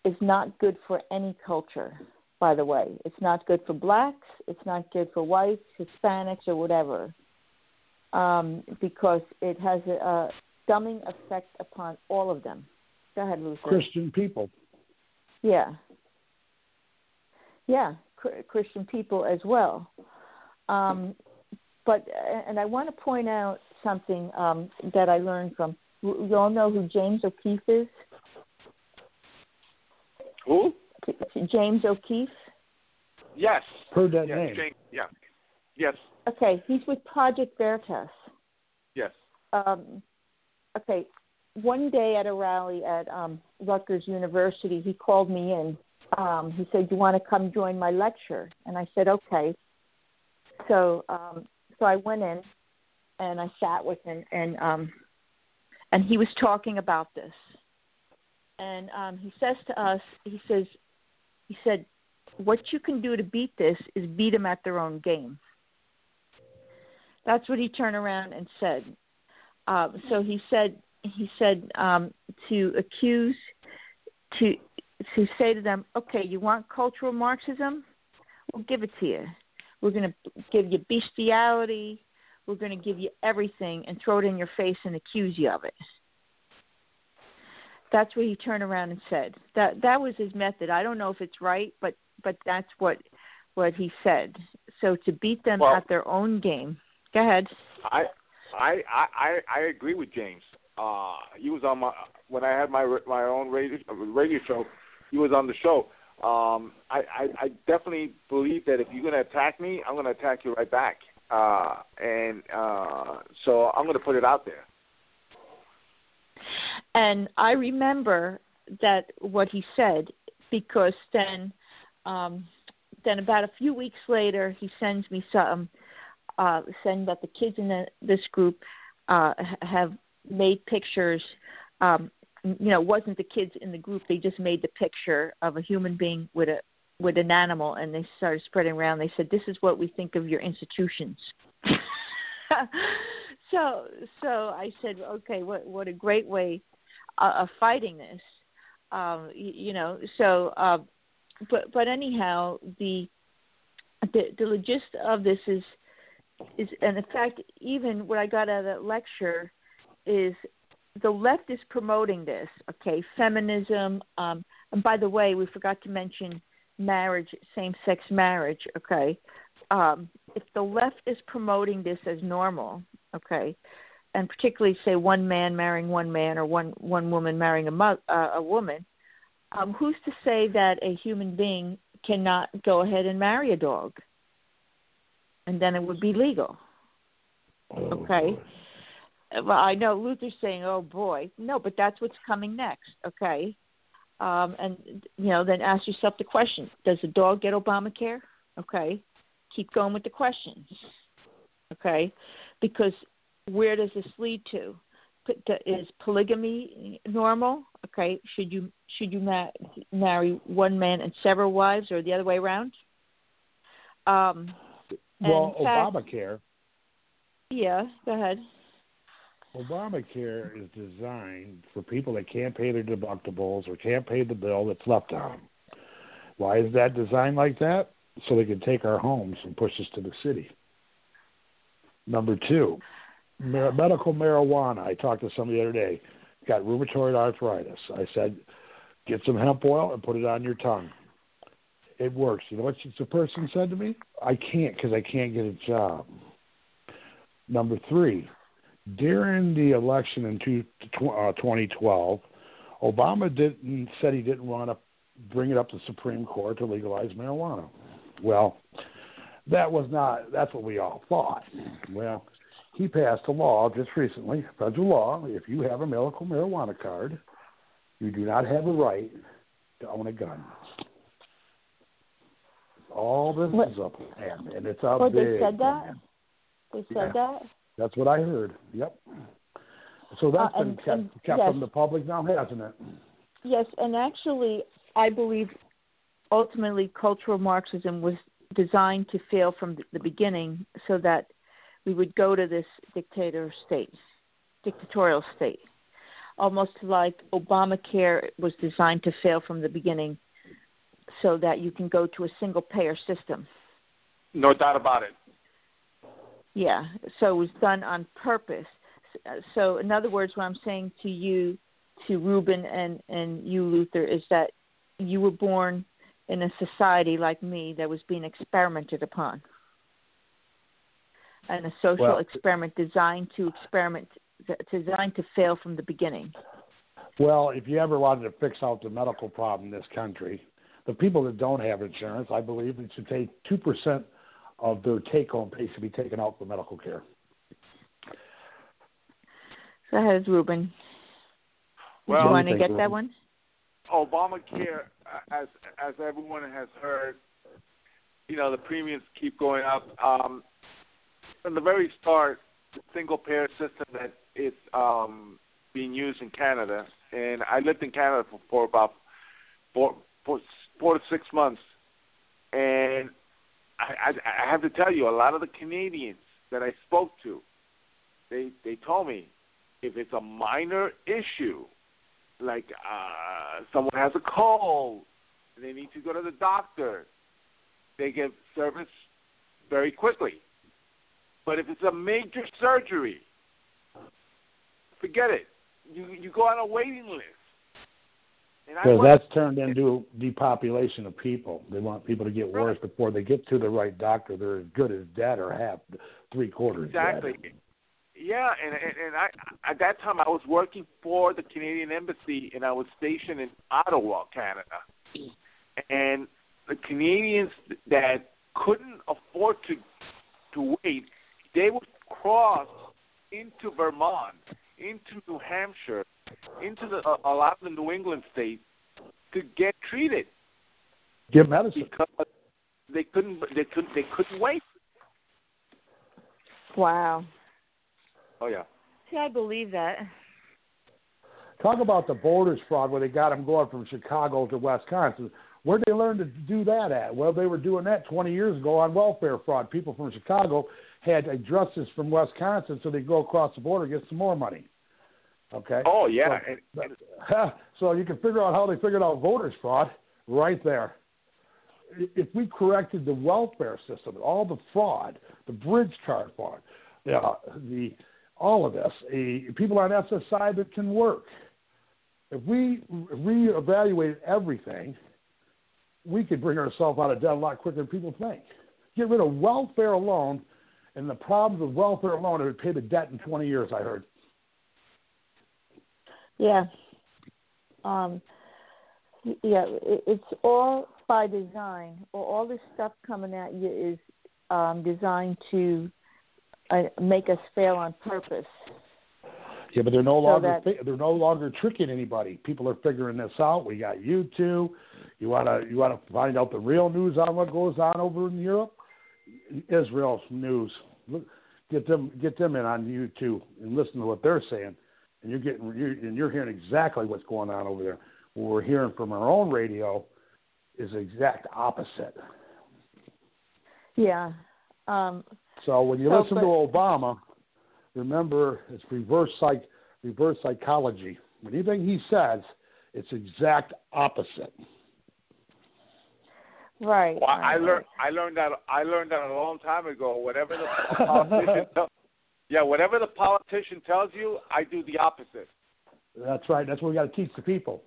is not good for any culture. by the way. It's not good for blacks, it's not good for whites, Hispanics, or whatever, um, because it has a, a dumbing effect upon all of them. Go ahead, Luther. Christian people. Yeah. Yeah, Christian people as well. Um, but and I want to point out something um, that I learned from. You all know who James O'Keefe is. Who? James O'Keefe. Yes. Heard that yes. name. Jane, yeah. Yes. Okay, he's with Project Veritas. Yes. Um, okay, one day at a rally at um, Rutgers University, he called me in. Um, he said, "You want to come join my lecture?" And I said, "Okay." So, um, so I went in and I sat with him, and um, and he was talking about this. And um, he says to us, he says, he said, "What you can do to beat this is beat them at their own game." That's what he turned around and said. Um, so he said, he said um, to accuse, to to say to them, okay, you want cultural Marxism? We'll give it to you. We're going to give you bestiality. We're going to give you everything and throw it in your face and accuse you of it. That's what he turned around and said. That that was his method. I don't know if it's right, but but that's what what he said. So to beat them Well- at their own game. Go ahead. I I I I agree with James. Uh, he was on my when I had my my own radio radio show. He was on the show. Um, I, I I definitely believe that if you're gonna attack me, I'm gonna attack you right back. Uh, and uh, so I'm gonna put it out there. And I remember that what he said because then, um, then about a few weeks later, he sends me some, uh, saying that the kids in the, this group uh, ha- have made pictures. Um, you know, wasn't the kids in the group; they just made the picture of a human being with a with an animal, and they started spreading around. They said, "This is what we think of your institutions." [LAUGHS] so, so I said, "Okay, what what a great way uh, of fighting this." Um, you, you know, so uh, but but anyhow, the the the gist of this is is and in fact even what I got out of that lecture is the left is promoting this, okay, feminism. Um, and by the way, we forgot to mention marriage, same-sex marriage, okay. Um, if the left is promoting this as normal, okay, and particularly say one man marrying one man or one one woman marrying a mo- uh, a woman, um, who's to say that a human being cannot go ahead and marry a dog, and then it would be legal? Okay. Well, I know Luther's saying, "Oh boy, no," but that's what's coming next. Okay. Um, and you know, then ask yourself the question: Does the dog get Obamacare? Okay. Keep going with the questions. Okay, because where does this lead to? Is polygamy normal? Okay, should you should you ma- marry one man and several wives, or the other way around? Um, Well, fact- Obamacare. yeah, go ahead. Obamacare is designed for people that can't pay their deductibles or can't pay the bill that's left on them. Why is that designed like that? So they can take our homes and push us to the city. Number two, mar- medical marijuana. I talked to somebody the other day. Got rheumatoid arthritis. I said, get some hemp oil and put it on your tongue. It works. You know what the person said to me? I can't because I can't get a job. Number three, during the election in two, uh, 2012, Obama didn't said he didn't want to bring it up to the Supreme Court to legalize marijuana. Well, that was not. That's what we all thought. Well, he passed a law just recently, federal law. If you have a medical marijuana card, you do not have a right to own a gun. All this What- is a plan, and it's Well, big they said that. plan. They said Yeah. that. That's what I heard. Yep. So that's Uh, been kept, and- kept yes. from the public now, hasn't it? Yes, and actually, I believe ultimately cultural Marxism was designed to fail from the- the beginning so that we would go to this dictator state, dictatorial state. Almost like Obamacare was designed to fail from the beginning so that you can go to a single payer system. No doubt about it. Yeah, so it was done on purpose. So, in other words, what I'm saying to you, to Ruben and and you, Luther, is that you were born in a society like me that was being experimented upon, and a social Well- experiment designed to experiment, designed to fail from the beginning. Well, if you ever wanted to fix out the medical problem in this country, the people that don't have insurance, I believe it should take two percent of their take-home pay should be taken out for medical care. Go ahead, Ruben. Well, Do you want to get you, that one? Obamacare, as as everyone has heard, you know the premiums keep going up. Um, from the very start, the single payer system that is um, being used in Canada, and I lived in Canada for, for about four, four, four to six months, and I, I, I have to tell you, a lot of the Canadians that I spoke to, they they told me if it's a minor issue, like uh, someone has a cold and they need to go to the doctor, they get service very quickly. But if it's a major surgery, forget it. You you go on a waiting list. Because that's turned into depopulation of people. They want people to get worse before they get to the right doctor. They're as good as dead or half, three quarters Exactly. dead. Yeah, and, and and I at that time I was working for the Canadian Embassy and I was stationed in Ottawa, Canada. And the Canadians that couldn't afford to to wait, they would cross into Vermont, into New Hampshire, into the a, a lot of the New England states to get treated Get medicine. because they couldn't they couldn't they couldn't wait. Wow. Oh yeah. See, I believe that. Talk about the borders fraud where they got them going from Chicago to Wisconsin. Where'd they learn to do that at? Well, they were doing that 20 years ago on welfare fraud. People from Chicago had addresses from Wisconsin, so they go across the border and get some more money. Okay. Oh yeah. So, And, [LAUGHS] so you can figure out how they figured out voters fraud right there. If we corrected the welfare system, all the fraud, the bridge card fraud, uh, the all of this, uh, people on SSI that can work. If we reevaluated everything, we could bring ourselves out of debt a lot quicker than people think. Get rid of welfare alone, and the problems with welfare alone, it would pay the debt in 20 years. I heard. Yeah. Um, yeah, it, it's all by design. All, all this stuff coming at you is um, designed to uh, make us fail on purpose. Yeah, but they're no So longer that- they're no longer tricking anybody. People are figuring this out. We got YouTube. You wanna you wanna find out the real news on what goes on over in Europe? Israel's news. Look, get them get them in on YouTube and listen to what they're saying, and you're getting you're, and you're hearing exactly what's going on over there. What we're hearing from our own radio is the exact opposite. Yeah. Um, So when you So, listen but- to Obama, remember it's reverse psych reverse psychology. Anything he says, it's exact opposite. right. Well, I learned I learned that I learned that a long time ago. Whatever the [LAUGHS] politician tell, yeah, whatever the politician tells you, I do the opposite. That's right. That's what we got to teach the people.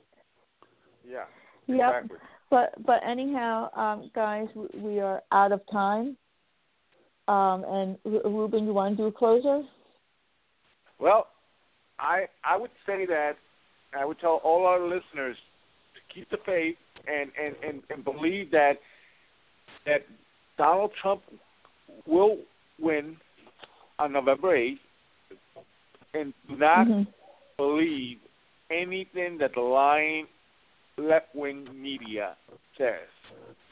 Yeah. right. Yep. Exactly. But but anyhow, um, guys, we, we are out of time. Um, and Ru- Ruben, you want to do a closer? Well, I I would say that I would tell all our listeners to keep the faith and and and, and believe that that Donald Trump will win on November eighth, and do not Mhm. believe anything that the lying left wing media says,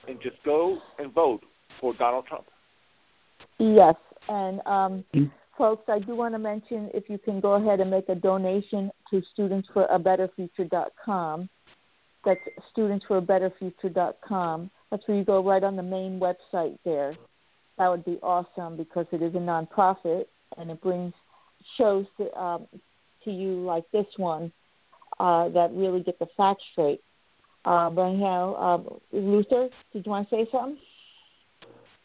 and just go and vote for Donald Trump. Yes, and um, Mm. folks, I do want to mention if you can go ahead and make a donation to studentsforabetterfuture.com. That's studentsforabetterfuture.com. That's where you go right on the main website there. That would be awesome because it is a nonprofit and it brings shows to, um, to you like this one uh, that really get the facts straight. Uh, but anyhow, um, Luther, did you want to say something?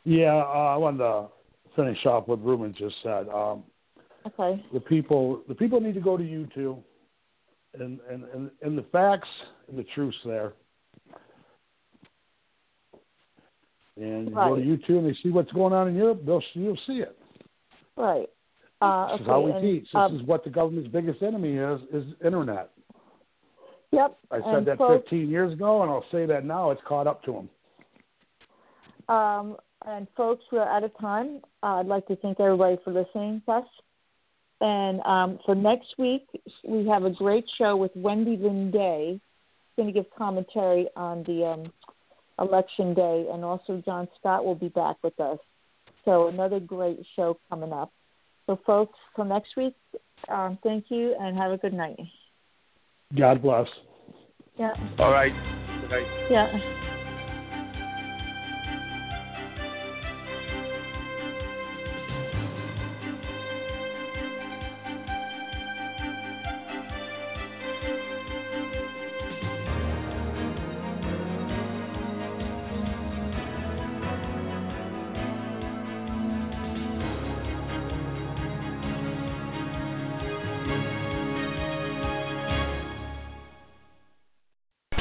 Yeah, uh, I wanted to finish off what Ruben just said. Um, Okay. the people, the people need to go to YouTube, and and and, and the facts and the truths there. And you go to YouTube and they see what's going on in Europe, they'll you'll see it. Right. Uh, This okay. is how we and, teach. This um, is what the government's biggest enemy is: is internet. Yep. I said and that folks, 15 years ago, and I'll say that now. It's caught up to them. Um, and folks, we're out of time. Uh, I'd like to thank everybody for listening to us. And um, for next week, we have a great show with Wendy Lynn Day. She's going to give commentary on the um, election day, and also John Scott will be back with us. So another great show coming up. So, folks, till next week, um, thank you and have a good night. God bless. Yeah, All right. Good night. yeah.